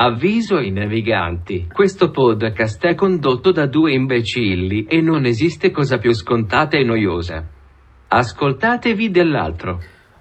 Avviso ai naviganti. Questo podcast è condotto da due imbecilli e non esiste cosa più scontata e noiosa. Ascoltatevi dell'altro.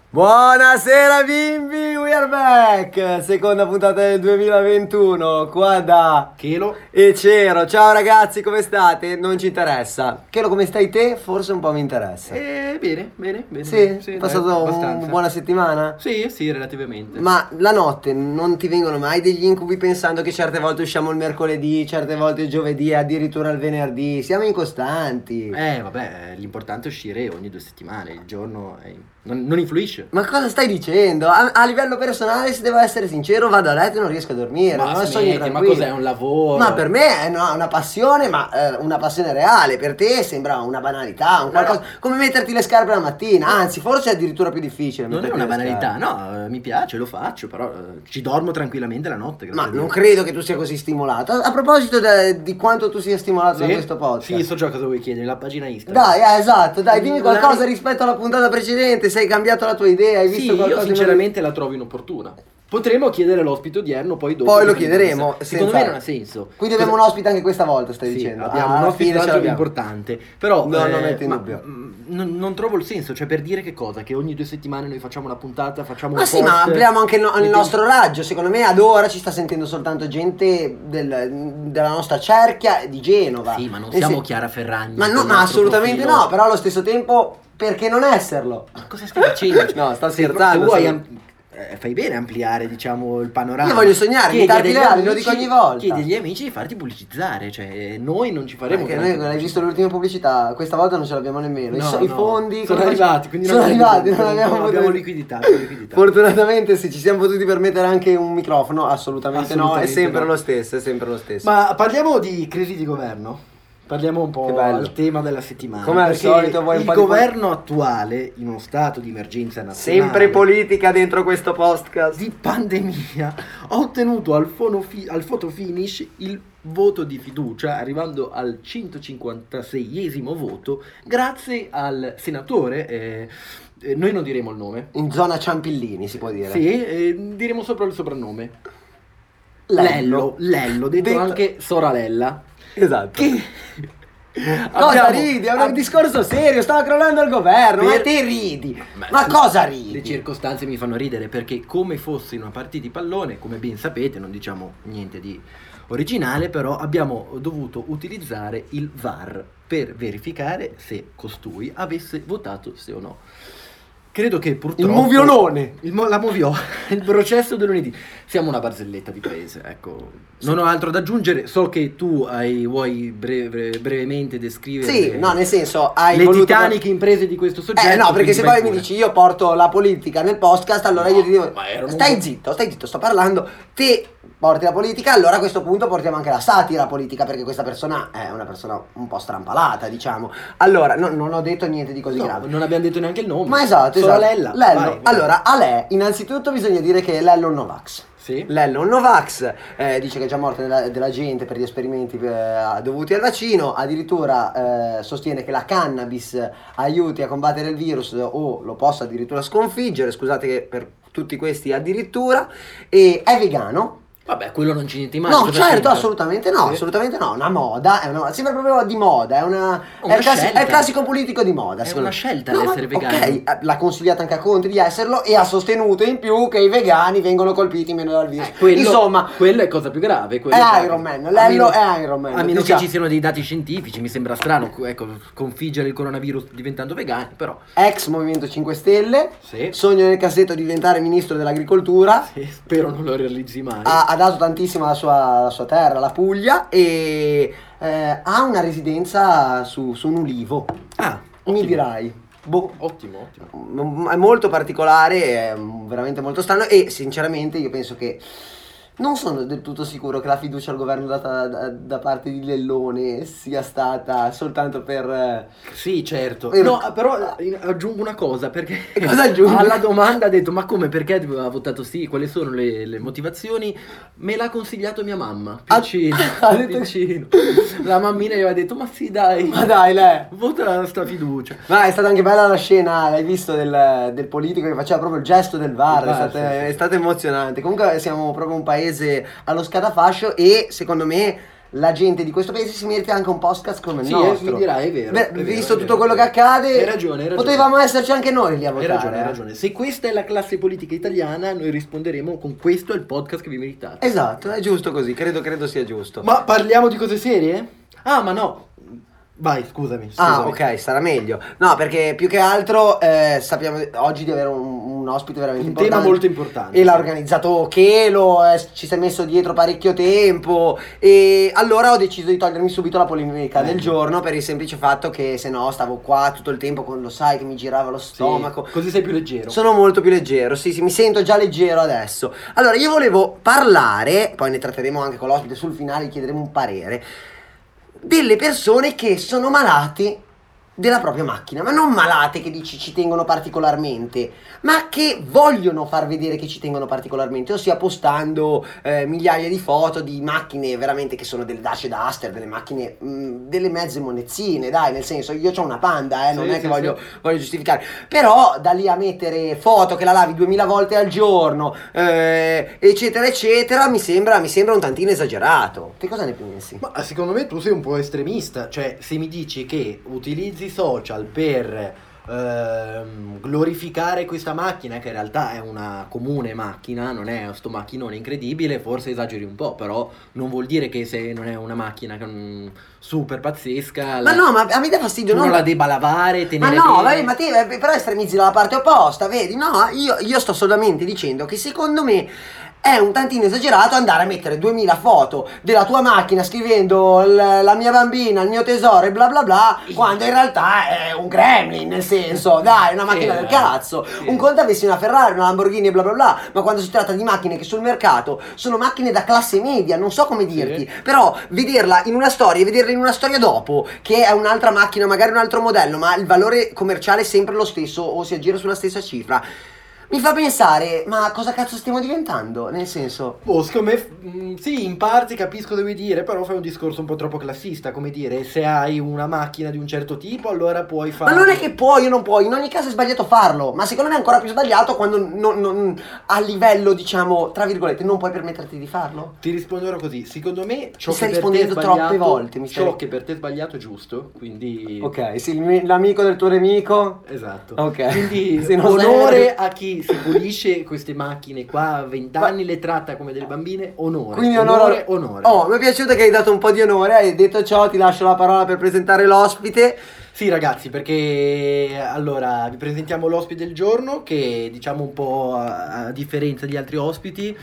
Buonasera bimbi, we are back! Seconda puntata del 2021, qua da Chelo. e Cero. Ciao ragazzi, come state? Non ci interessa. Chelo, come stai te? Forse un po' mi interessa. Eh, bene, bene, bene. sì? Sì, dai, passato una buona settimana? Sì, sì, relativamente. Ma la notte non ti vengono mai degli incubi pensando che certe volte usciamo il mercoledì, certe volte il giovedì, addirittura il venerdì? Siamo incostanti. Eh, vabbè, l'importante è uscire ogni due settimane. Il giorno è- non, non influisce. Ma cosa stai dicendo? A, a livello personale, se devo essere sincero, vado a letto e non riesco a dormire. Ma non smetti, ma cos'è un lavoro? Ma per me è una, una passione, ma eh, una passione reale. Per te sembra una banalità, un qualcosa. Come metterti le scarpe la mattina. Anzi, forse è addirittura più difficile. Non è una banalità, no, eh, mi piace, lo faccio, però eh, ci dormo tranquillamente la notte. Ma non credo che tu sia così stimolato. A, a proposito de- di quanto tu sia stimolato da Sì? questo podcast. Sì, so già cosa vuoi chiedere, la pagina Instagram. Dai, eh, esatto, dai, dimmi qualcosa rispetto alla puntata precedente. Se hai cambiato la tua idea, hai visto Sì, io qualcosa di sinceramente la trovo inopportuna. Potremmo chiedere l'ospite odierno, poi dopo. Poi lo chiederemo, Secondo senza- me non ha senso. Quindi abbiamo un Cosa- ospite anche questa volta, stai Sì, dicendo. abbiamo Ah, un ospite l'abbiamo. importante. Però No, non metto in ma- dubbio. mm, non, non trovo il senso, cioè per dire che cosa? Che ogni due settimane noi facciamo una puntata, facciamo un Ma sì, post, ma ampliamo anche il, no- il nostro raggio. Secondo me ad ora ci sta sentendo soltanto gente del- della nostra cerchia di Genova. Sì, ma non Nel siamo sen- Chiara Ferragni. Ma, no, ma assolutamente profilo. no, però allo stesso tempo perché non esserlo? Ma cosa stai dicendo? No, Se- scherzando, se vuoi eh, fai bene a ampliare, diciamo, il panorama. Io voglio sognare, Chiedi imitarti agli le ali, lo dico ogni volta. Chiedi agli amici di farti pubblicizzare, cioè noi non ci faremo Perché noi hai pubblicità. visto le ultime pubblicità, questa volta non ce l'abbiamo nemmeno. I, No, i no, fondi sono arrivati, quindi sono non arrivati, non abbiamo non abbiamo liquidità, liquidità. Fortunatamente sì, ci siamo potuti permettere anche un microfono, assolutamente, no, è Assolutamente sempre no. lo stesso, è sempre lo stesso. Ma parliamo di crisi di governo. Parliamo un po' al tema della settimana. Come al solito vuoi un il po' di governo attuale, in uno stato di emergenza nazionale, Sempre politica dentro questo podcast. di pandemia, ha ottenuto al, fi- al photo finish il voto di fiducia, arrivando al 156esimo voto, grazie al senatore. eh, eh, noi non diremo il nome. In zona Ciampillini si può dire. Sì, eh, diremo sopra il soprannome. Lello. Lello, Lello, detto, Detto- anche Soralella. Esatto. Che Cosa abbiamo- ridi? È un ab- discorso serio, stava crollando il governo, ma Per- te ridi. Ma- Ma cosa Le ridi? circostanze mi fanno ridere perché come fosse in una partita di pallone, come ben sapete, non diciamo niente di originale, però abbiamo dovuto utilizzare il VAR per verificare se costui avesse votato sì o no. Credo che purtroppo... Il moviolone. Il mo- la moviò, il processo del lunedì. Siamo una barzelletta di paese, ecco. Non ho altro da aggiungere, so che tu hai, vuoi breve- brevemente descrivere Sì, le- no, nel senso, hai le voluto... titaniche imprese di questo soggetto. Eh no, perché se poi mi pure. dici io porto la politica nel podcast, allora No, io ti devo... era un- Stai zitto, stai zitto, sto parlando. Te porti la politica, allora a questo punto portiamo anche la satira politica, perché questa persona è una persona un po' strampalata, diciamo. Allora, no- non ho detto niente di così No, grave. non abbiamo detto neanche il nome. Ma esatto, esatto. Lella. Lello. vai. Allora, a lei, innanzitutto bisogna dire che Lello Novax. Sì. Lello Novax, eh, dice che è già morta della, della gente per gli esperimenti eh, dovuti al vaccino, addirittura eh, sostiene che la cannabis aiuti a combattere il virus o lo possa addirittura sconfiggere, scusate per tutti questi addirittura, e è vegano. Vabbè, quello non ci niente mai. No, certo, assolutamente no, Sì. assolutamente no, una moda, è una, sembra proprio di moda, è, una, è, Una il classi- è il classico politico di moda. È una scelta No, l'essere ma- vegano. Ok, eh, l'ha consigliata anche a Conte di esserlo e ha sostenuto in più che i vegani vengono colpiti meno dal virus. Eh, quello, Insomma, quello è cosa più grave. È grave. Iron Man, A Lello è Iron Man, A meno diciamo. che ci siano dei dati scientifici, mi sembra strano, ecco, sconfiggere il coronavirus diventando vegani, però. ex Movimento 5 Stelle, Sì. sogno nel cassetto di diventare ministro dell'agricoltura. Sì, spero non lo realizzi mai. ha, ha dato tantissimo alla sua, alla sua terra, la Puglia, e eh, ha una residenza su, su un ulivo. Ah, Mi ottimo. dirai. Boh, Ottimo, ottimo. è molto particolare, è veramente molto strano e sinceramente io penso che non sono del tutto sicuro che la fiducia al governo data da, da parte di Lellone sia stata soltanto per... eh, Sì, certo. Per- No, però aggiungo una cosa, perché alla domanda ha detto, ma come, perché aveva votato sì, quali sono le, le motivazioni? Me l'ha consigliato mia mamma, Ha- piccino, ha detto- piccino. La mammina gli aveva detto, ma sì dai, Ma dai, lei! vota sta fiducia. Ma è stata anche bella la scena, l'hai visto del, del politico che faceva proprio il gesto del VAR, Il è, stata, sì, sì. è stato emozionante. Comunque siamo proprio un paese paese allo scatafascio e secondo me la gente di questo paese si merita anche un podcast come il Sì, nostro. mi dirai, è vero. Beh, è vero, visto è tutto vero, quello che accade, Hai ragione, hai ragione. potevamo esserci anche noi lì a Hai votare. ragione, hai eh. ragione. Se questa è la classe politica italiana, noi risponderemo con questo è il podcast che vi meritate. Esatto, è giusto così, credo, credo sia giusto. Ma parliamo di cose serie? Ah, ma no. Vai, scusami. Ah, scusami. ok, sarà meglio. No, perché più che altro eh, sappiamo oggi di avere un, un ospite veramente Un importante. tema molto importante. E l'ha organizzato Chelo, eh, ci si è messo dietro parecchio tempo. E allora ho deciso di togliermi subito la polemica del giorno per il semplice fatto che se no stavo qua tutto il tempo con lo sai che mi girava lo Sì, stomaco. Così sei più leggero. Sono molto più leggero, sì, sì, mi sento già leggero adesso. Allora, io volevo parlare, poi ne tratteremo anche con l'ospite sul finale, chiederemo un parere, delle persone che sono malate della propria macchina, ma non malate che dici ci tengono particolarmente, ma che vogliono far vedere che ci tengono particolarmente, ossia postando eh, migliaia di foto di macchine veramente che sono delle Dacia Duster, delle macchine, mh, delle mezze monezzine, dai, nel senso io ho una Panda, eh, non Sì, è sì, che voglio, sì. voglio giustificare, però da lì a mettere foto che la lavi 2000 volte al giorno, eh, eccetera, eccetera, mi sembra, mi sembra un tantino esagerato. Che cosa ne pensi? Ma secondo me tu sei un po' estremista, cioè se mi dici che utilizzi i social per ehm, glorificare questa macchina, che in realtà è una comune macchina, non è sto macchinone incredibile, forse esageri un po', però non vuol dire che se non è una macchina mm, super pazzesca, Ma la- no, ma a me dà fastidio, non la debba lavare, Ma tenere no, bene. ma te eh, però estremizzi dalla parte opposta, vedi? No, io, io sto solamente dicendo che secondo me è un tantino esagerato andare a mettere 2000 foto della tua macchina scrivendo l- la mia bambina, il mio tesoro e bla bla bla, quando in realtà è un gremlin, nel senso, dai, una macchina Sì, del cazzo. sì. Un conto avessi una Ferrari, una Lamborghini e bla bla bla, ma quando si tratta di macchine che sul mercato sono macchine da classe media, non so come dirti, però vederla in una storia e vederla in una storia dopo, che è un'altra macchina, magari un altro modello, ma il valore commerciale è sempre lo stesso o si aggira sulla stessa cifra, mi fa pensare, ma cosa cazzo stiamo diventando? Nel senso... Boh, secondo me, mm, sì, in parte capisco dove dire, però fai un discorso un po' troppo classista, come dire, se hai una macchina di un certo tipo, allora puoi fare... Ma non è che puoi o non puoi, in ogni caso è sbagliato farlo, ma secondo me è ancora più sbagliato quando non- non- a livello, diciamo, tra virgolette, non puoi permetterti di farlo. Ti risponderò così, secondo me ciò Mi stai che per te è troppe volte, mi stai- ciò che per te è sbagliato è giusto, quindi... Ok, sì, l'amico del tuo nemico... Esatto. Ok. Quindi Se non onore a chi si pulisce queste macchine qua a 20 anni, le tratta come delle bambine, onore. Quindi onore, onore, onore. Oh, mi è piaciuto che hai dato un po' di onore. Hai detto ciò, ti lascio la parola per presentare l'ospite. Sì ragazzi, perché allora vi presentiamo l'ospite del giorno che diciamo un po' a, a differenza di altri ospiti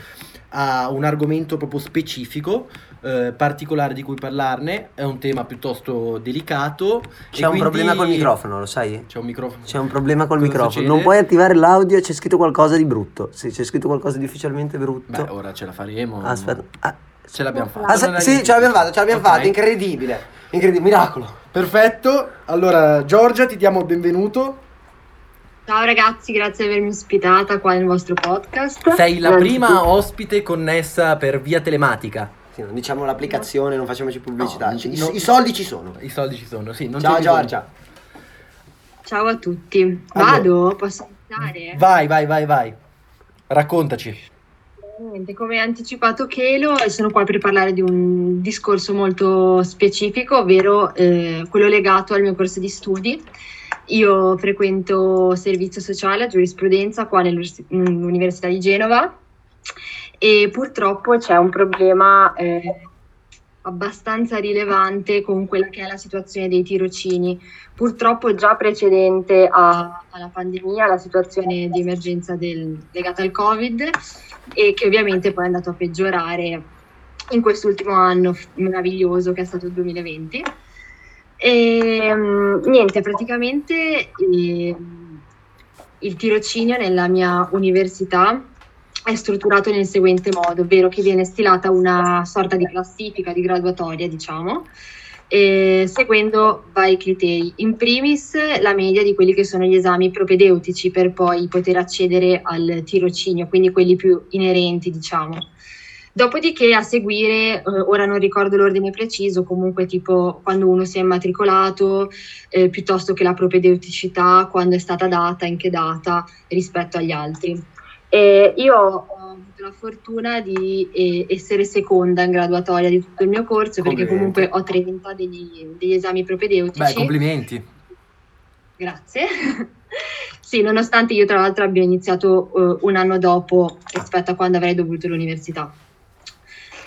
ha un argomento proprio specifico, eh, particolare di cui parlarne, è un tema piuttosto delicato. C'è e un quindi- problema col microfono, lo sai? C'è un microfono. C'è un problema col Cosa microfono. succede? Non puoi attivare l'audio, c'è scritto qualcosa di brutto. Se c'è scritto qualcosa di ufficialmente brutto. Beh, ora ce la faremo. Aspetta. Ah, Ce l'abbiamo fatta. ah, se- sì, ce l'abbiamo fatta, ce l'abbiamo Ok. fatta. Incredibile. Incredibile, miracolo. Perfetto. Allora, Giorgia, ti diamo il benvenuto. Ciao ragazzi, grazie di avermi ospitata qua nel vostro podcast. Sei la prima ospite connessa per via telematica. Sì, non diciamo l'applicazione, non facciamoci pubblicità. No, i, no. i soldi ci sono. I soldi ci sono, sì. Non Ciao. Giorgia. Ciao a tutti. Allora. Vado? Posso iniziare? Vai, vai, vai, vai. Raccontaci. Come ha anticipato Chelo, sono qua per parlare di un discorso molto specifico, ovvero eh, quello legato al mio corso di studi. Io frequento servizio sociale a giurisprudenza qua nell'Università di Genova e purtroppo c'è un problema eh, abbastanza rilevante con quella che è la situazione dei tirocini. Purtroppo già precedente a- alla pandemia, la situazione di emergenza del- legata al Covid e che ovviamente poi è andato a peggiorare in quest'ultimo anno meraviglioso che è stato il 2020. E mm, niente, praticamente ehm, il tirocinio nella mia università è strutturato nel seguente modo, ovvero che viene stilata una sorta di classifica di graduatoria, diciamo, eh, seguendo vari criteri. In primis la media di quelli che sono gli esami propedeutici per poi poter accedere al tirocinio, quindi quelli più inerenti, diciamo. Dopodiché a seguire, eh, ora non ricordo l'ordine preciso, comunque tipo quando uno si è immatricolato, eh, piuttosto che la propedeuticità, quando è stata data, in che data rispetto agli altri. E io ho avuto la fortuna di eh, essere seconda in graduatoria di tutto il mio corso perché comunque ho 30 degli, degli esami propedeutici. Beh, complimenti. Grazie. sì, nonostante io tra l'altro abbia iniziato eh, un anno dopo rispetto a quando avrei dovuto l'università.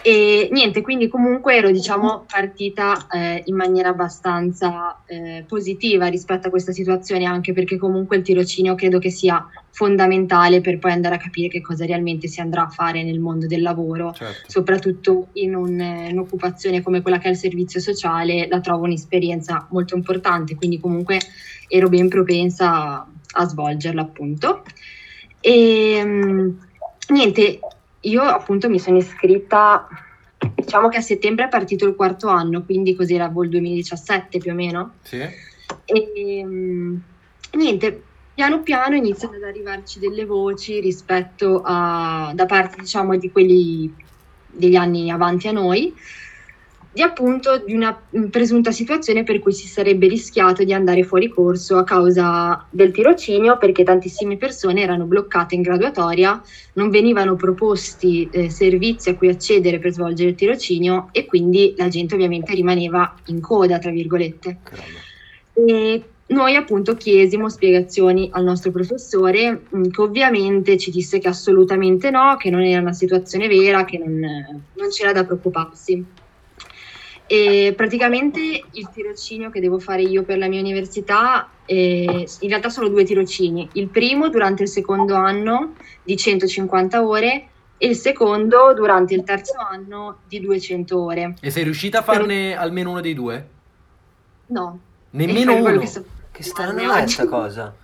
E niente, quindi comunque ero diciamo partita eh, in maniera abbastanza eh, positiva rispetto a questa situazione, anche perché comunque il tirocinio credo che sia fondamentale per poi andare a capire che cosa realmente si andrà a fare nel mondo del lavoro Certo. soprattutto in un- eh, un'occupazione come quella che è il servizio sociale, la trovo un'esperienza molto importante, quindi comunque ero ben propensa a, a svolgerla appunto. E mm, niente, io appunto mi sono iscritta, diciamo che a settembre è partito il quarto anno, quindi cos'era boh, il 2017 più o meno. Sì. E mm, niente, piano piano iniziano ad arrivarci delle voci rispetto a, da parte, diciamo, di quelli degli anni avanti a noi, di appunto di una mm, presunta situazione per cui si sarebbe rischiato di andare fuori corso a causa del tirocinio perché tantissime persone erano bloccate in graduatoria, non venivano proposti eh, servizi a cui accedere per svolgere il tirocinio e quindi la gente ovviamente rimaneva in coda, tra virgolette. E noi appunto chiesimo spiegazioni al nostro professore, mh, che ovviamente ci disse che assolutamente no, che non era una situazione vera, che non, non c'era da preoccuparsi. E praticamente il tirocinio che devo fare io per la mia università, eh, in realtà sono due tirocini. Il primo durante il secondo anno di 150 ore e il secondo durante il terzo anno di 200 ore. E sei riuscita a farne almeno uno dei due? No. Nemmeno per uno. che sto Che strana è oggi. sta cosa.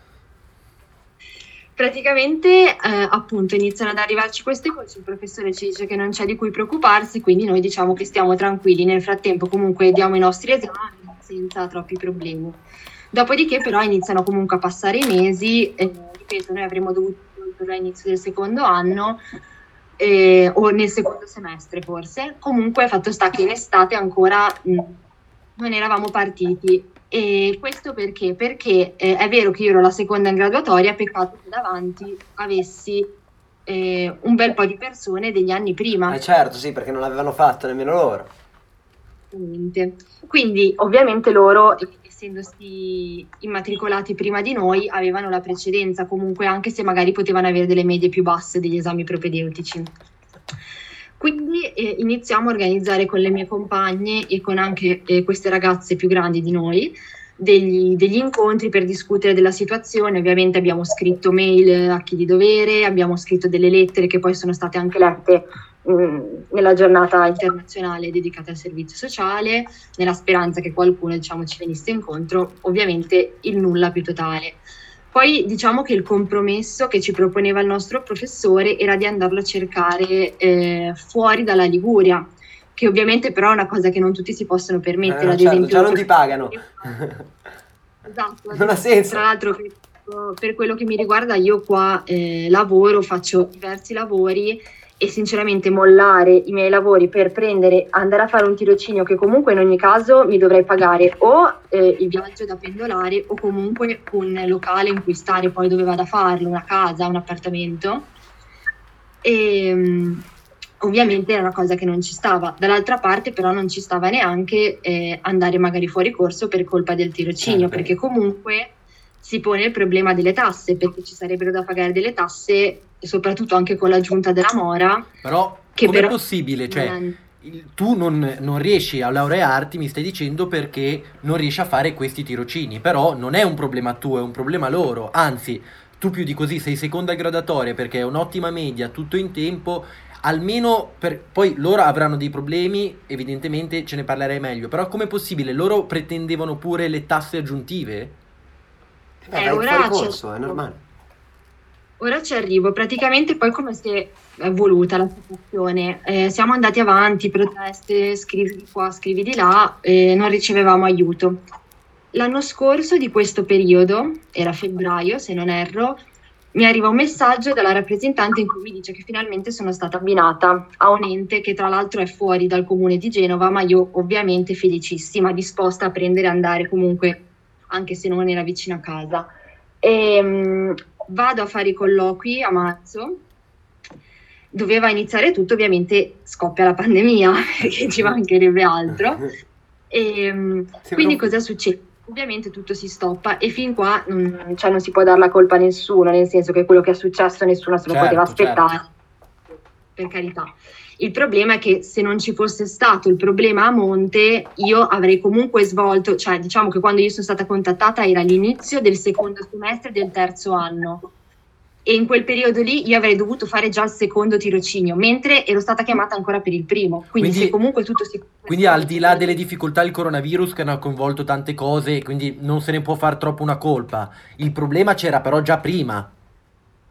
Praticamente, eh, appunto, iniziano ad arrivarci queste voci, il professore ci dice che non c'è di cui preoccuparsi, quindi noi diciamo che stiamo tranquilli, nel frattempo comunque diamo i nostri esami senza troppi problemi. Dopodiché però iniziano comunque a passare i mesi, e, ripeto, noi avremmo dovuto all'inizio del secondo anno, eh, o nel secondo semestre forse, comunque fatto sta che in estate ancora mh, non eravamo partiti. E questo perché? Perché eh, è vero che io ero la seconda in graduatoria, peccato che davanti avessi eh, un bel po' di persone degli anni prima. Eh certo, sì, perché non l'avevano fatto nemmeno loro. Esattamente. Quindi ovviamente loro, essendosi immatricolati prima di noi, avevano la precedenza comunque, anche se magari potevano avere delle medie più basse degli esami propedeutici. Quindi eh, iniziamo a organizzare con le mie compagne e con anche eh, queste ragazze più grandi di noi degli, degli incontri per discutere della situazione. Ovviamente abbiamo scritto mail a chi di dovere, abbiamo scritto delle lettere che poi sono state anche lette mh, nella giornata internazionale dedicata al servizio sociale, nella speranza che qualcuno diciamo, ci venisse incontro, ovviamente il nulla più totale. Poi diciamo che il compromesso che ci proponeva il nostro professore era di andarlo a cercare eh, fuori dalla Liguria, che ovviamente però è una cosa che non tutti si possono permettere, Eh, ad certo, esempio... già non ti pagano. Esatto, Non ha senso. tra l'altro per, per quello che mi riguarda io qua eh, lavoro, faccio diversi lavori e sinceramente mollare i miei lavori per prendere, andare a fare un tirocinio che comunque in ogni caso mi dovrei pagare o eh, il viaggio da pendolare o comunque un locale in cui stare poi dove vado a farlo, una casa, un appartamento. E, mm, ovviamente era una cosa che non ci stava. Dall'altra parte però non ci stava neanche eh, andare magari fuori corso per colpa del tirocinio, Certo. perché comunque si pone il problema delle tasse, perché ci sarebbero da pagare delle tasse, soprattutto anche con l'aggiunta della mora. Però, Che com'è però- possibile? Cioè, non- il- tu non, non riesci a laurearti, mi stai dicendo, perché non riesci a fare questi tirocini. Però non è un problema tuo, è un problema loro. Anzi, tu più di così sei seconda graduatoria perché è un'ottima media, tutto in tempo. Almeno per, poi loro avranno dei problemi, evidentemente ce ne parlerei meglio. Però com'è possibile? Loro pretendevano pure le tasse aggiuntive? Eh, vai ora corso, è normale. Ora ci arrivo, praticamente poi come si è evoluta la situazione? Eh, siamo andati avanti, proteste, scrivi di qua, scrivi di là, e non ricevevamo aiuto. L'anno scorso di questo periodo, era febbraio se non erro, mi arriva un messaggio dalla rappresentante in cui mi dice che finalmente sono stata abbinata a un ente che tra l'altro è fuori dal comune di Genova, ma io ovviamente felicissima, disposta a prendere e andare comunque, anche se non era vicino a casa. E, mm, vado a fare i colloqui a marzo. doveva iniziare tutto, ovviamente scoppia la pandemia, perché ci mancherebbe altro. E, ehm, quindi cosa succede? Ovviamente tutto si stoppa e fin qua non, cioè non si può dare la colpa a nessuno, nel senso che quello che è successo nessuno se lo certo, poteva certo. aspettare, certo. per carità. Il problema è che se non ci fosse stato il problema a monte, io avrei comunque svolto, cioè diciamo che quando io sono stata contattata era l'inizio del secondo semestre del terzo anno e in quel periodo lì io avrei dovuto fare già il secondo tirocinio, mentre ero stata chiamata ancora per il primo. Quindi, quindi comunque tutto si... Quindi al di là delle difficoltà il coronavirus che hanno coinvolto tante cose, quindi non se ne può fare troppo una colpa. Il problema c'era però già prima.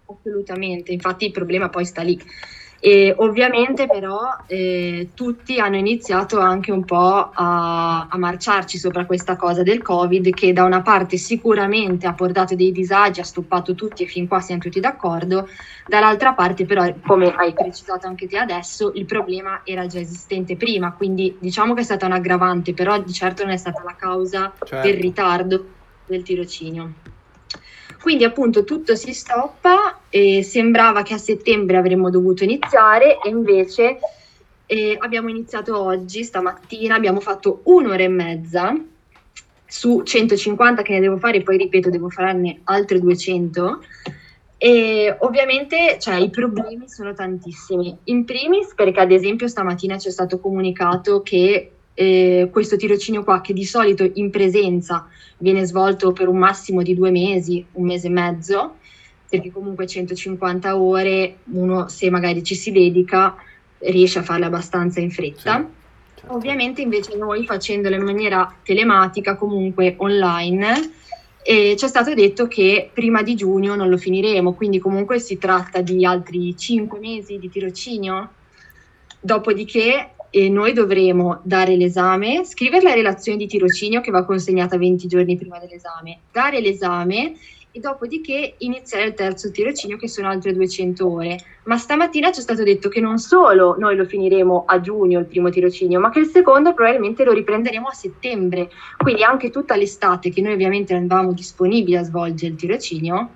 Assolutamente, infatti il problema poi sta lì. E ovviamente però eh, tutti hanno iniziato anche un po' a, a, marciarci sopra questa cosa del Covid che da una parte sicuramente ha portato dei disagi, ha stoppato tutti e fin qua siamo tutti d'accordo, dall'altra parte però come hai precisato anche te adesso il problema era già esistente prima, quindi diciamo che è stata un aggravante, però di certo non è stata la causa certo. del ritardo del tirocinio. Quindi appunto tutto si stoppa e sembrava che a settembre avremmo dovuto iniziare e invece eh, abbiamo iniziato oggi, stamattina, abbiamo fatto un'ora e mezza su 150 che ne devo fare, poi ripeto devo farne altre 200 e ovviamente cioè, i problemi sono tantissimi. In primis perché ad esempio stamattina ci è stato comunicato che eh, questo tirocinio qua che di solito in presenza viene svolto per un massimo di due mesi, un mese e mezzo, perché comunque 150 ore uno se magari ci si dedica riesce a farle abbastanza in fretta. Sì, certo. Ovviamente invece noi facendolo in maniera telematica, comunque online, e ci è stato detto che prima di giugno non lo finiremo, quindi comunque si tratta di altri 5 mesi di tirocinio. Dopodiché e noi dovremo dare l'esame, scrivere la relazione di tirocinio che va consegnata 20 giorni prima dell'esame, dare l'esame e dopodiché iniziare il terzo tirocinio che sono altre 200 ore. Ma stamattina ci è stato detto che non solo noi lo finiremo a giugno il primo tirocinio, ma che il secondo probabilmente lo riprenderemo a settembre. Quindi anche tutta l'estate che noi ovviamente eravamo disponibili a svolgere il tirocinio,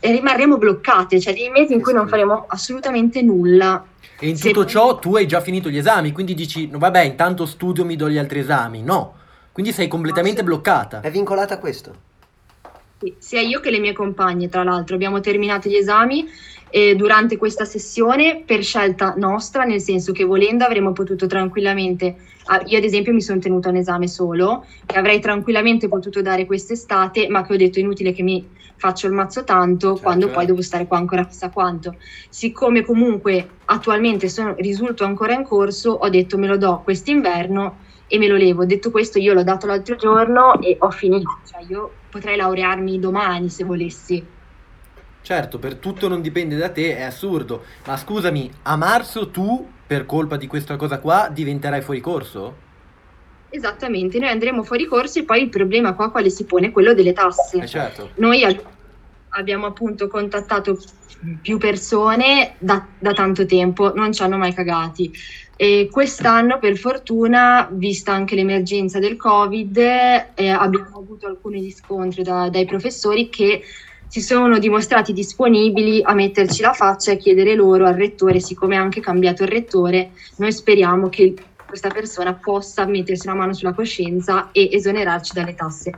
rimarremo bloccate, cioè dei mesi in cui non faremo assolutamente nulla. E in tutto ciò tu hai già finito gli esami, quindi dici, no, vabbè, intanto studio, mi do gli altri esami. No, quindi sei completamente bloccata. È vincolata a questo? Sia io che le mie compagne, tra l'altro, abbiamo terminato gli esami eh, durante questa sessione per scelta nostra, nel senso che volendo avremmo potuto tranquillamente, ah, io ad esempio mi sono tenuta un esame solo, che avrei tranquillamente potuto dare quest'estate, ma che ho detto inutile che mi faccio il mazzo tanto certo, quando poi devo stare qua ancora chissà quanto. Siccome comunque attualmente sono, risulto ancora in corso, ho detto me lo do quest'inverno e me lo levo. Detto questo, io l'ho dato l'altro giorno e ho finito. Cioè, io potrei laurearmi domani se volessi. Certo, per tutto non dipende da te, è assurdo. Ma scusami, a marzo tu, per colpa di questa cosa qua, diventerai fuori corso? Esattamente, noi andremo fuori corso e poi il problema qua quale si pone è quello delle tasse. Eh certo. Noi abbiamo appunto contattato più persone da, da, tanto tempo, non ci hanno mai cagati. E quest'anno, per fortuna, vista anche l'emergenza del Covid, eh, abbiamo avuto alcuni riscontri da, dai professori che si sono dimostrati disponibili a metterci la faccia e chiedere loro al rettore, siccome è anche cambiato il rettore, noi speriamo che questa persona possa mettersi una mano sulla coscienza e esonerarci dalle tasse.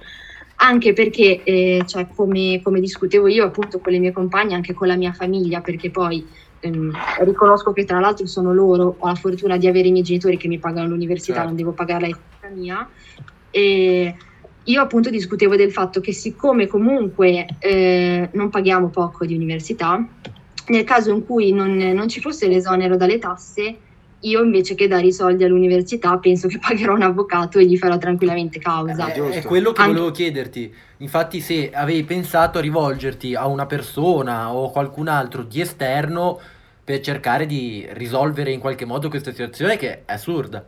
Anche perché, eh, cioè, come, come, discutevo io appunto con le mie compagne, anche con la mia famiglia, perché poi ehm, riconosco che tra l'altro sono loro, ho la fortuna di avere i miei genitori che mi pagano l'università, certo. non devo pagarla in casa mia. E io appunto discutevo del fatto che siccome comunque eh, non paghiamo poco di università, nel caso in cui non, non ci fosse l'esonero dalle tasse, io invece che dare i soldi all'università penso che pagherò un avvocato e gli farò tranquillamente causa. Eh, è quello che Anche... volevo chiederti. Infatti se avevi pensato a rivolgerti a una persona o qualcun altro di esterno per cercare di risolvere in qualche modo questa situazione che è assurda.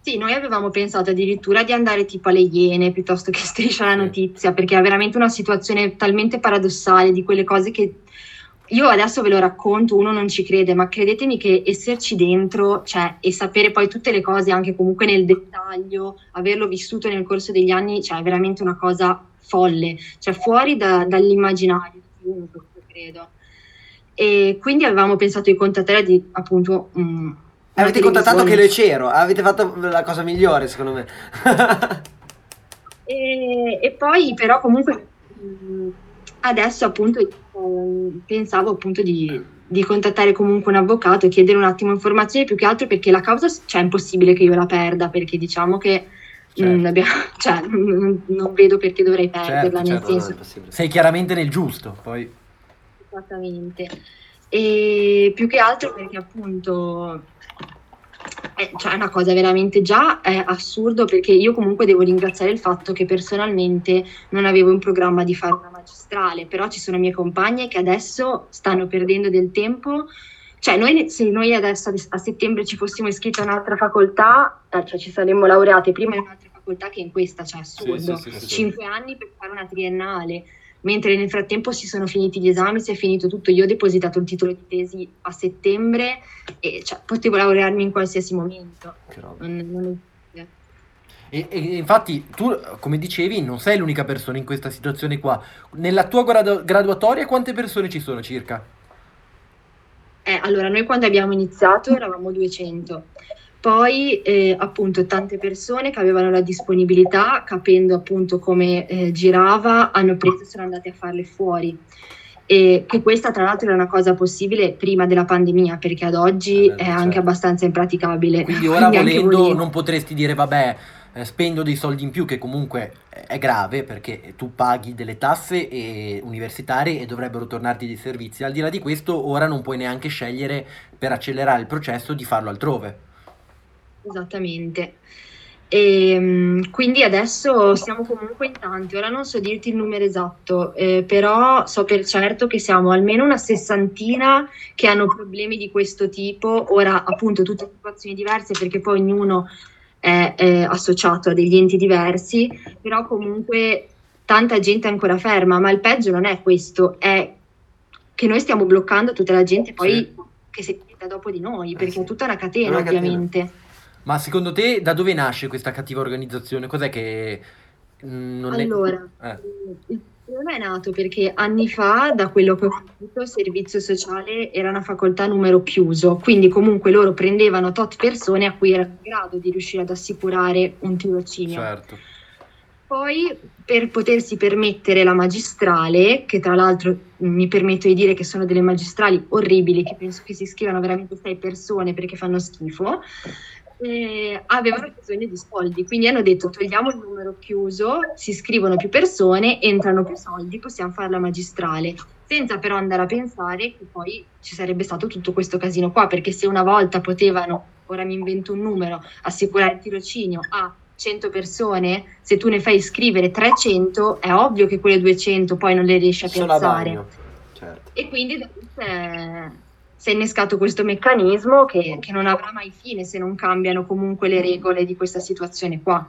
Sì, noi avevamo pensato addirittura di andare tipo alle Iene piuttosto che striscia la notizia, perché è veramente una situazione talmente paradossale di quelle cose che io adesso ve lo racconto, uno non ci crede, ma credetemi che esserci dentro, cioè, e sapere poi tutte le cose anche comunque nel dettaglio, averlo vissuto nel corso degli anni, cioè, è veramente una cosa folle, cioè fuori da, dall'immaginario, credo. e quindi avevamo pensato di contattare di appunto um, avete contattato che lo c'ero avete fatto la cosa migliore secondo me e, e, poi però comunque mm, adesso appunto eh, pensavo appunto di, di, contattare comunque un avvocato e chiedere un attimo informazioni più che altro perché la causa cioè, è impossibile che io la perda perché diciamo che certo. mh, abbiamo, cioè, non, non, vedo perché dovrei perderla certo, nel certo, senso sei chiaramente nel giusto poi esattamente e più che altro perché appunto è, eh, cioè, è una cosa veramente già è assurdo perché io comunque devo ringraziare il fatto che personalmente non avevo in programma di fare una magistrale, però ci sono mie compagne che adesso stanno perdendo del tempo. Cioè, noi, se noi adesso a settembre ci fossimo iscritti a un'altra facoltà, eh, cioè ci saremmo laureate prima in un'altra facoltà che in questa, cioè assurdo. Sì, sì, sì, Cinque anni per fare una triennale mentre nel frattempo si sono finiti gli esami, si è finito tutto. Io ho depositato il titolo di tesi a settembre e cioè, potevo laurearmi in qualsiasi momento. Non, non e, e, infatti tu, come dicevi, non sei l'unica persona in questa situazione qua. Nella tua gradu- graduatoria quante persone ci sono circa? Eh, allora, noi quando abbiamo iniziato eravamo 200. Poi eh, appunto tante persone che avevano la disponibilità, capendo appunto come eh, girava, hanno preso e sono andate a farle fuori. E che questa tra l'altro era una cosa possibile prima della pandemia, perché ad oggi eh, è certo. anche abbastanza impraticabile. Quindi ora Quindi volendo non potresti dire vabbè eh, spendo dei soldi in più che comunque è grave perché tu paghi delle tasse e universitarie e dovrebbero tornarti dei servizi. Al di là di questo ora non puoi neanche scegliere per accelerare il processo di farlo altrove. Esattamente. E, ehm, quindi adesso siamo comunque in tanti, ora non so dirti il numero esatto, eh, però so per certo che siamo almeno una sessantina che hanno problemi di questo tipo, ora appunto tutte situazioni diverse perché poi ognuno è, è associato a degli enti diversi, però comunque tanta gente è ancora ferma, ma il peggio non è questo, è che noi stiamo bloccando tutta la gente poi sì. che si mette dopo di noi, perché eh sì. è tutta una catena una ovviamente. Ma secondo te da dove nasce questa cattiva organizzazione? Cos'è che mm, non allora, è... Eh. il problema è nato perché anni fa, da quello che ho capito, il servizio sociale era una facoltà numero chiuso, quindi comunque loro prendevano tot persone a cui erano in grado di riuscire ad assicurare un tirocinio. Certo. Poi per potersi permettere la magistrale, che tra l'altro mi permetto di dire che sono delle magistrali orribili, che penso che si iscrivano veramente sei persone perché fanno schifo, eh, avevano bisogno di soldi, quindi hanno detto togliamo il numero chiuso, si iscrivono più persone, entrano più soldi, possiamo fare la magistrale, senza però andare a pensare che poi ci sarebbe stato tutto questo casino qua, perché se una volta potevano, ora mi invento un numero, assicurare il tirocinio a 100 persone, se tu ne fai iscrivere 300, è ovvio che quelle 200 poi non le riesci a piazzare. Certo. E quindi eh, si è innescato questo meccanismo che, che, non avrà mai fine se non cambiano comunque le regole di questa situazione qua.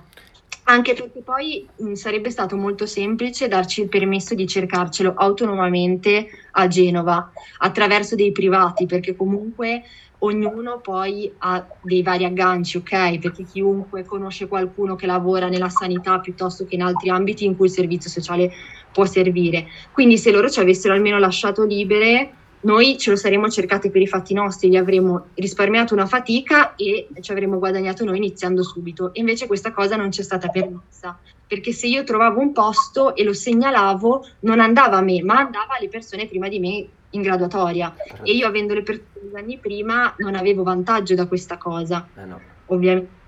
Anche perché poi mh, sarebbe stato molto semplice darci il permesso di cercarcelo autonomamente a Genova attraverso dei privati, perché comunque ognuno poi ha dei vari agganci, ok? Perché chiunque conosce qualcuno che lavora nella sanità piuttosto che in altri ambiti in cui il servizio sociale può servire. Quindi se loro ci avessero almeno lasciato libere noi ce lo saremmo cercati per i fatti nostri, gli avremmo risparmiato una fatica e ci avremmo guadagnato noi iniziando subito. Invece questa cosa non c'è stata permessa, perché se io trovavo un posto e lo segnalavo, non andava a me, ma andava alle persone prima di me in graduatoria. E io avendo le persone due anni prima non avevo vantaggio da questa cosa, eh no. ovviamente.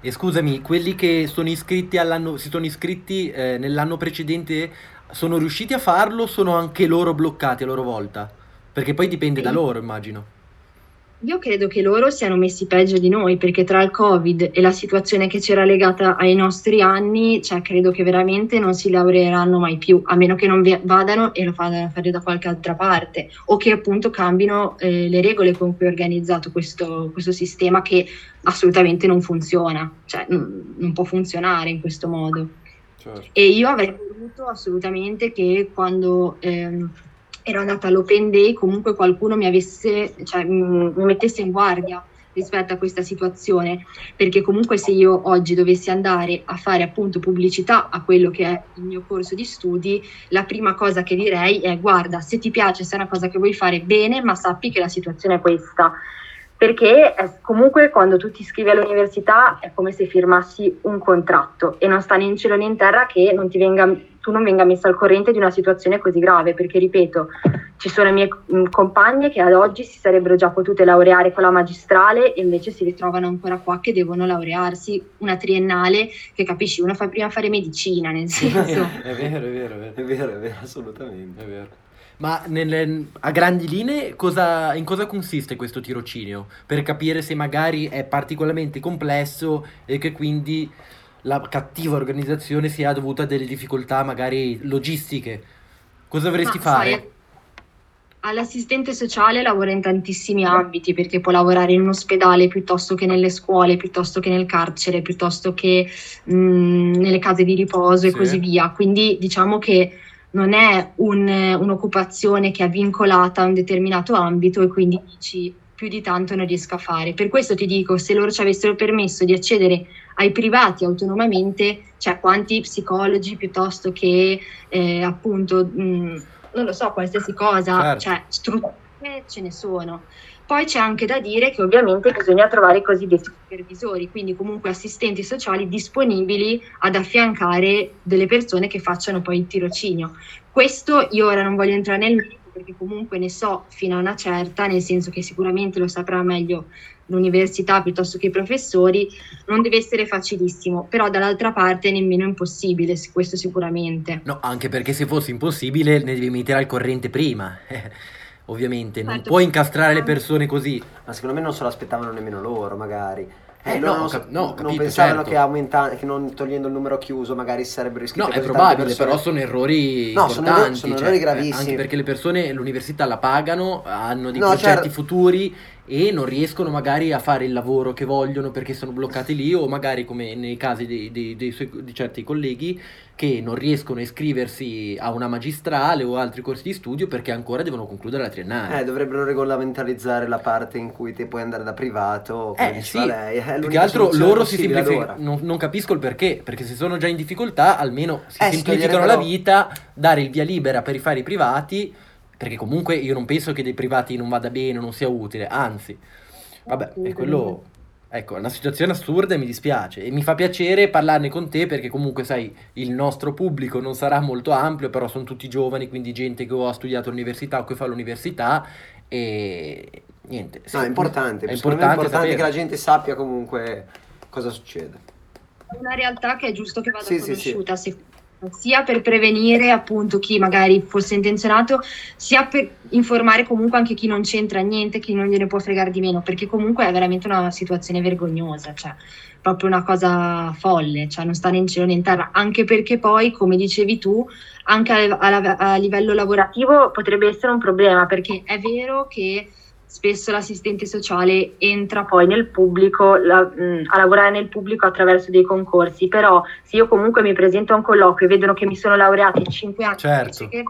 E scusami, quelli che sono iscritti all'anno, si sono iscritti eh, nell'anno precedente sono riusciti a farlo o sono anche loro bloccati a loro volta? Perché poi dipende da loro, immagino. Io credo che loro siano messi peggio di noi perché tra il Covid e la situazione che c'era legata ai nostri anni, cioè credo che veramente non si laureeranno mai più, a meno che non vadano e lo vadano a fare da qualche altra parte o che appunto cambino eh, le regole con cui è organizzato questo, questo sistema che assolutamente non funziona, cioè n- non può funzionare in questo modo. Certo. E io avrei voluto assolutamente che quando... Ehm, ero andata all'open day, comunque qualcuno mi avesse, cioè mi, mettesse in guardia, rispetto a questa situazione, perché comunque se io oggi dovessi andare a fare appunto pubblicità a quello che è il mio corso di studi, la prima cosa che direi è guarda, se ti piace, se è una cosa che vuoi fare bene, ma sappi che la situazione è questa perché comunque quando tu ti iscrivi all'università è come se firmassi un contratto e non sta né in cielo né in terra che non venga, tu non venga messo al corrente di una situazione così grave, perché ripeto, ci sono mie mm, compagne che ad oggi si sarebbero già potute laureare con la magistrale e invece si ritrovano ancora qua che devono laurearsi una triennale che capisci, uno fa prima fare medicina, nel senso... è vero, è vero, è vero, è vero, è vero assolutamente, è vero. Ma nelle, a grandi linee cosa, in cosa consiste questo tirocinio? Per capire se magari è particolarmente complesso e che quindi la cattiva organizzazione sia dovuta a delle difficoltà magari logistiche. Cosa dovresti fare? Sai, All'assistente sociale lavora in tantissimi ambiti perché può lavorare in un ospedale piuttosto che nelle scuole, piuttosto che nel carcere, piuttosto che mh, nelle case di riposo e così via. Quindi diciamo che non è un, un'occupazione che è vincolata a un determinato ambito e quindi dici più di tanto non riesco a fare. Per questo ti dico, se loro ci avessero permesso di accedere ai privati autonomamente, cioè quanti psicologi piuttosto che eh, appunto, mh, non lo so, qualsiasi cosa, certo. cioè strutture ce ne sono. Poi c'è anche da dire che ovviamente bisogna trovare i cosiddetti supervisori, quindi comunque assistenti sociali disponibili ad affiancare delle persone che facciano poi il tirocinio. Questo io ora non voglio entrare nel merito perché comunque ne so fino a una certa, nel senso che sicuramente lo saprà meglio l'università piuttosto che i professori, non deve essere facilissimo, però dall'altra parte nemmeno impossibile, questo sicuramente. No, anche perché se fosse impossibile ne devi mettere al corrente prima. ovviamente, non certo. puoi incastrare le persone così. Ma secondo me non se lo aspettavano nemmeno loro, magari. Eh, eh no, non, cap- no, capito, non pensavano certo. che, aumenta- che non togliendo il numero chiuso magari si sarebbero iscritti No, è probabile, però sono errori no, importanti. Sono, errori, sono cioè, errori gravissimi. Anche perché le persone l'università la pagano, hanno dei no, progetti certo. futuri e non riescono magari a fare il lavoro che vogliono perché sono bloccati lì o magari come nei casi dei, dei, dei suoi, di certi colleghi che non riescono a iscriversi a una magistrale o altri corsi di studio perché ancora devono concludere la triennale. Eh, dovrebbero regolamentarizzare la parte in cui te puoi andare da privato, come eh, sì. lei. È Più che altro loro si semplificano, non, non, capisco il perché, perché se sono già in difficoltà almeno si eh, semplificano la vita, dare il via libera per i fari privati, perché comunque io non penso che dei privati non vada bene o non sia utile, anzi, vabbè, è quello Ecco, è una situazione assurda e mi dispiace e mi fa piacere parlarne con te perché comunque sai, il nostro pubblico non sarà molto ampio, però sono tutti giovani, quindi gente che ha studiato all'università o che fa l'università e niente. No, è importante, è importante, è importante che la gente sappia comunque cosa succede. È una realtà che è giusto che vada sì, conosciuta, sì, sì sia per prevenire appunto chi magari fosse intenzionato, sia per informare comunque anche chi non c'entra niente, chi non gliene può fregare di meno, perché comunque è veramente una situazione vergognosa, cioè proprio una cosa folle, cioè non sta né in cielo né in terra, anche perché poi, come dicevi tu, anche a, a, a livello lavorativo potrebbe essere un problema, perché è vero che spesso l'assistente sociale entra poi nel pubblico, la, mh, a lavorare nel pubblico attraverso dei concorsi, però se io comunque mi presento a un colloquio e vedono che mi sono laureata in 5 anni, certo. che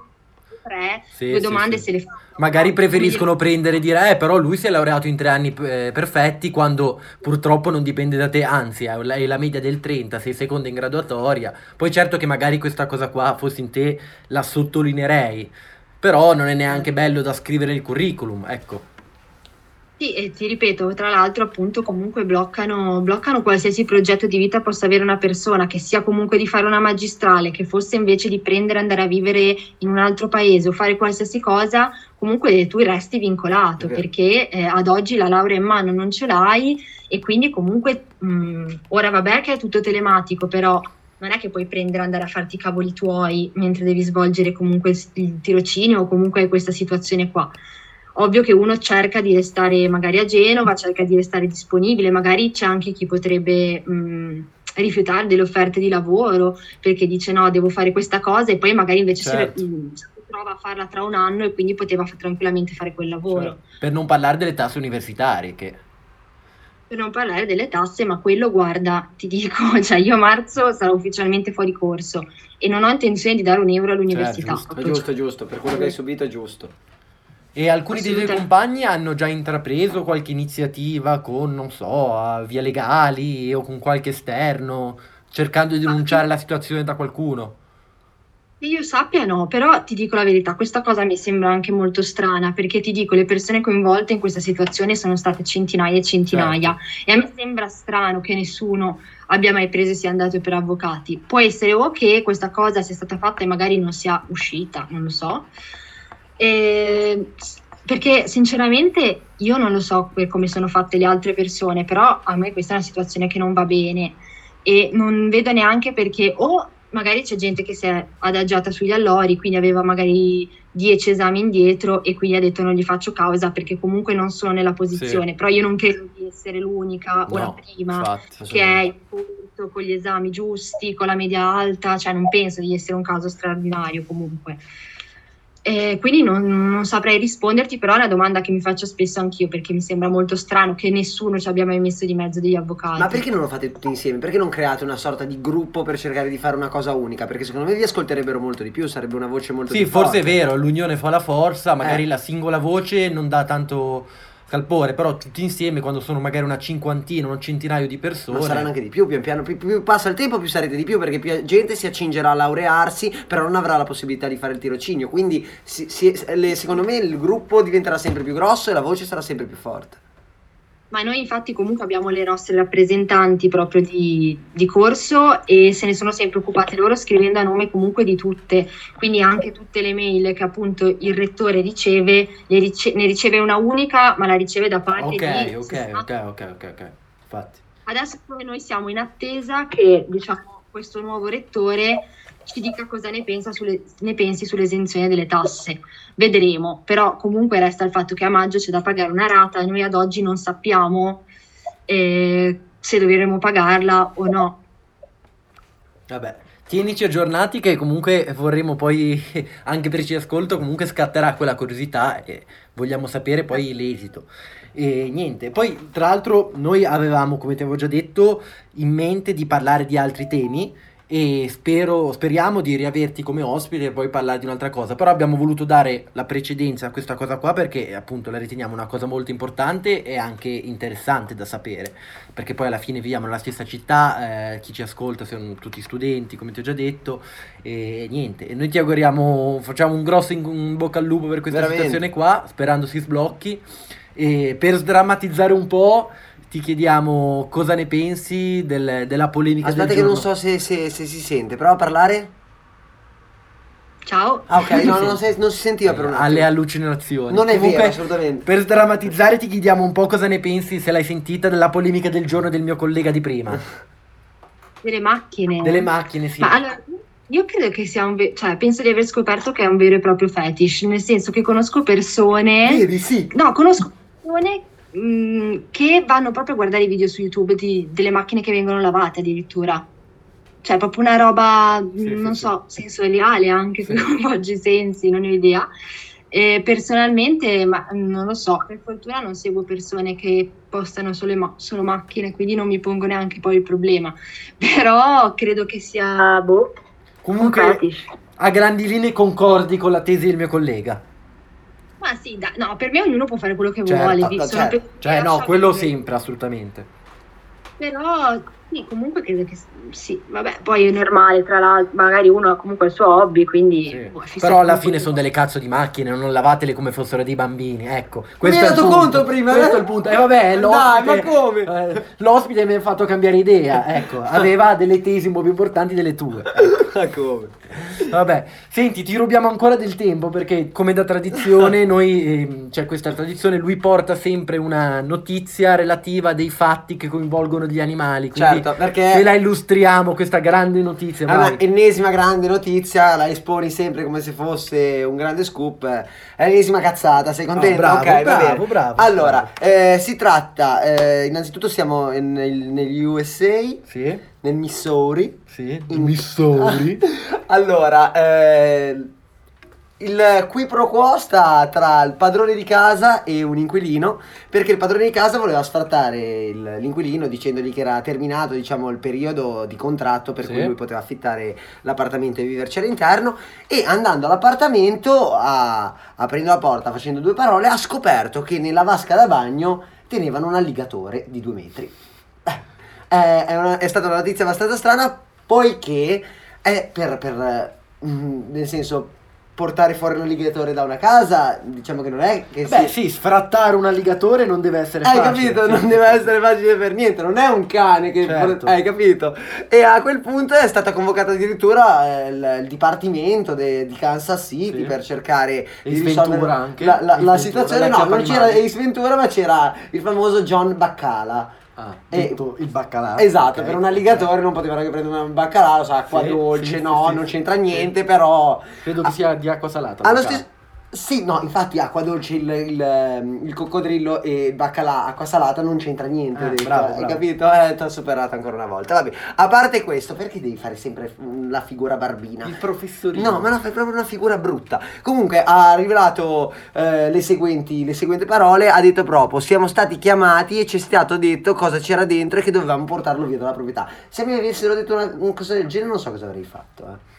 tre, sì, due domande sì, se le fanno. Magari preferiscono prendere e dire, eh, però lui si è laureato in tre anni eh, perfetti, quando purtroppo non dipende da te, anzi, è la media del 30, sei seconda in graduatoria. Poi certo che magari questa cosa qua, fossi in te, la sottolineerei, però non è neanche bello da scrivere nel curriculum, ecco. Sì, e ti ripeto, tra l'altro appunto comunque bloccano, bloccano qualsiasi progetto di vita possa avere una persona, che sia comunque di fare una magistrale, che fosse invece di prendere andare a vivere in un altro paese o fare qualsiasi cosa, comunque tu resti vincolato okay. perché eh, ad oggi la laurea in mano non ce l'hai e quindi comunque mh, ora vabbè che è tutto telematico, però non è che puoi prendere e andare a farti i cavoli tuoi mentre devi svolgere comunque il tirocinio o comunque questa situazione qua. Ovvio che uno cerca di restare magari a Genova, cerca di restare disponibile, magari c'è anche chi potrebbe mh, rifiutare delle offerte di lavoro perché dice no, devo fare questa cosa e poi magari invece certo. si, mh, si trova a farla tra un anno e quindi poteva tranquillamente fare quel lavoro. Certo. Per non parlare delle tasse universitarie che per non parlare delle tasse, ma quello guarda, ti dico, cioè io a marzo sarò ufficialmente fuori corso e non ho intenzione di dare un euro all'università. Certo, giusto, giusto, giusto, per quello che hai subito è giusto. E alcuni dei tuoi compagni hanno già intrapreso qualche iniziativa con, non so, via legali o con qualche esterno, cercando di denunciare la situazione da qualcuno. Io sappia no, però ti dico la verità, questa cosa mi sembra anche molto strana perché ti dico, le persone coinvolte in questa situazione sono state centinaia e centinaia e a me sembra strano che nessuno abbia mai preso e sia andato per avvocati. Può essere o che questa cosa sia stata fatta e magari non sia uscita, non lo so. E- perché sinceramente io non lo so come sono fatte le altre persone, però a me questa è una situazione che non va bene e non vedo neanche perché o magari c'è gente che si è adagiata sugli allori, quindi aveva magari 10 esami indietro e quindi ha detto non gli faccio causa perché comunque non sono nella posizione, però io non credo di essere l'unica o la No, prima infatti. che è in punto con gli esami giusti, con la media alta, cioè non penso di essere un caso straordinario comunque. Eh, quindi non, non saprei risponderti, però è una domanda che mi faccio spesso anch'io perché mi sembra molto strano che nessuno ci abbia mai messo di mezzo degli avvocati. Ma perché non lo fate tutti insieme? Perché non create una sorta di gruppo per cercare di fare una cosa unica? Perché secondo me vi ascolterebbero molto di più, sarebbe una voce molto Sì, più forse è forte. vero, l'unione fa la forza, magari Eh. la singola voce non dà tanto scalpore, però tutti insieme, quando sono magari una cinquantina, un centinaio di persone... Ma saranno anche di più, pian piano, più, più passa il tempo più sarete di più perché più gente si accingerà a laurearsi, però non avrà la possibilità di fare il tirocinio, quindi si- si- le- secondo me il gruppo diventerà sempre più grosso e la voce sarà sempre più forte. Ma noi infatti comunque abbiamo le nostre rappresentanti proprio di, di corso e se ne sono sempre occupate loro scrivendo a nome comunque di tutte, quindi anche tutte le mail che appunto il rettore riceve, rice- ne riceve una unica ma la riceve da parte Ok, di ok, 60 ok, ok, ok, ok, infatti. Adesso noi siamo in attesa che diciamo, questo nuovo rettore ci dica cosa ne, sulle- ne pensi sull'esenzione delle tasse. Vedremo, però comunque resta il fatto che a maggio c'è da pagare una rata e noi ad oggi non sappiamo eh, se dovremo pagarla o no. Vabbè, tienici aggiornati che comunque vorremmo poi, anche per chi ascolta, comunque scatterà quella curiosità e vogliamo sapere poi l'esito. E niente, poi tra l'altro noi avevamo, come ti avevo già detto, in mente di parlare di altri temi e spero, speriamo di riaverti come ospite e poi parlare di un'altra cosa, però abbiamo voluto dare la precedenza a questa cosa qua perché appunto la riteniamo una cosa molto importante e anche interessante da sapere. Perché poi alla fine viviamo nella stessa città, eh, chi ci ascolta sono tutti studenti, come ti ho già detto, e niente, e noi ti auguriamo, facciamo un grosso in, in bocca al lupo per questa Veramente. situazione qua, sperando si sblocchi, e per sdrammatizzare un po' ti chiediamo cosa ne pensi del- della polemica Aspetta del che non so se, se- se si sente, prova a parlare? Ciao. Ah ok, no, non, si- non si sentiva per un attimo. alle allucinazioni. Non è Comunque, vero, assolutamente. Per sdrammatizzare ti chiediamo un po' cosa ne pensi, se l'hai sentita, della polemica del giorno del mio collega di prima. Delle macchine. Delle macchine, sì. Ma allora, io credo che sia un ve- cioè penso di aver scoperto che è un vero e proprio fetish, nel senso che conosco persone Vedi, sì. No, conosco persone mh, che vanno proprio a guardare i video su YouTube di- delle macchine che vengono lavate addirittura. Cioè, proprio una roba, Sì, non sì, so, sensoriale anche, Sì. che coinvolge i sensi, non ho idea. E personalmente, ma, non lo so, per fortuna non seguo persone che postano solo, ma- solo macchine, quindi non mi pongo neanche poi il problema. Però credo che sia, boh, un Comunque, a grandi linee concordi con la tesi del mio collega. Ma sì, dai, no, per me ognuno può fare quello che Certo, vuole. certo. Cioè, no, quello sempre, assolutamente. Però sì, comunque credo che sì, vabbè, poi è normale, tra l'altro, magari uno ha comunque il suo hobby, quindi... Sì. boh, Però alla fine sono delle cazzo di macchine, non lavatele come fossero dei bambini. Ecco, Mi questo hai è il dato punto. conto prima, Questo eh? è il punto. E vabbè, Dai, l'ospite, ma come? eh, l'ospite mi ha fatto cambiare idea. Ecco, aveva delle tesi un po' più importanti delle tue. Ma come? Vabbè, senti, ti rubiamo ancora del tempo perché come da tradizione noi, ehm, c'è questa tradizione, lui porta sempre una notizia relativa a dei fatti che coinvolgono gli animali. Quindi Certo, perché- se la illustriamo questa grande notizia, una ennesima grande notizia, la esponi sempre come se fosse un grande scoop. È l'ennesima cazzata, sei contento? Oh, bravo, ok, va bravo, bene. bravo, Allora, eh, si tratta, eh, innanzitutto siamo in- nel- negli USA, Sì, nel Missouri. sì, In- Missouri. allora, eh, il qui pro quo sta tra il padrone di casa e un inquilino, perché il padrone di casa voleva sfrattare il- l'inquilino dicendogli che era terminato, diciamo, il periodo di contratto per Sì. cui lui poteva affittare l'appartamento e viverci all'interno e andando all'appartamento, a- aprendo la porta, facendo due parole, ha scoperto che nella vasca da bagno tenevano un alligatore di due metri. Eh, è, una- è stata una notizia abbastanza strana, poiché è per, per, eh, mm, nel senso, portare fuori un alligatore da una casa, diciamo che non è che Beh, si- sì, sfrattare un alligatore non deve essere hai facile. capito? sì, Non deve essere facile per niente, non è un cane che... Certo. Hai capito? E a quel punto è stata convocata addirittura eh, il, il dipartimento de- di Kansas City Sì. per cercare E di risolvere la, la- la situazione. No, non c'era. Ace Ventura, ma c'era il famoso John Baccala. Ah, E- detto il baccalà. Esatto, ok, per un alligatore non potevano che prendere un baccalà, sa, acqua Sì, dolce, sì, no, sì, non c'entra niente, però... Credo che sia di acqua salata. Allo stesso... Sì, no, infatti acqua dolce, il, il, il coccodrillo e il baccalà, acqua salata non c'entra niente. Ah, dentro, bravo, hai bravo. capito? Eh, ti ho superato ancora una volta. Vabbè, a parte questo, perché devi fare sempre mm, la figura barbina? Il professorino. No, ma no, fai proprio una figura brutta. Comunque ha rivelato eh, le, seguenti, le seguenti parole, ha detto proprio, siamo stati chiamati e ci è stato detto cosa c'era dentro e che dovevamo portarlo via dalla proprietà. Se mi avessero detto una, una cosa del genere non so cosa avrei fatto. Eh.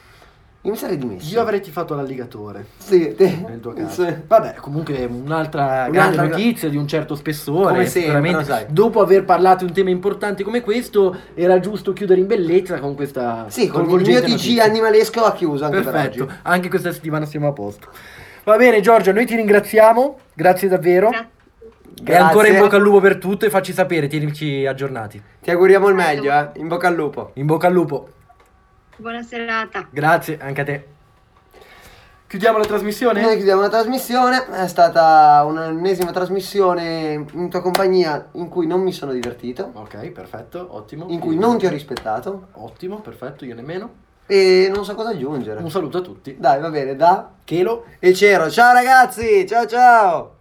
Io mi sarei dimesso. Io avrei tifato l'alligatore. Sì, te- Nel tuo caso. sì. Vabbè, comunque un'altra grande Un'altra- notizia di un certo spessore. Come sempre, sai. Dopo aver parlato di un tema importante come questo, era giusto chiudere in bellezza con questa Sì, con il mio TG animalesco ha chiuso anche per Perfetto, oggi. anche questa settimana siamo a posto. Va bene, Giorgia, noi ti ringraziamo. Grazie davvero. Grazie. E ancora in bocca al lupo per tutto e facci sapere, tienici aggiornati. Ti auguriamo il meglio, eh. In bocca al lupo. In bocca al lupo. Buona serata. Grazie, anche a te. Chiudiamo la trasmissione? Noi chiudiamo la trasmissione, è stata un'ennesima trasmissione in tua compagnia in cui non mi sono divertito, Ok, perfetto, ottimo. in cui non ti ho rispettato Ottimo, perfetto, io nemmeno. e non so cosa aggiungere. Un saluto a tutti. Dai, va bene, da Chelo. e c'ero. Ciao ragazzi, ciao ciao!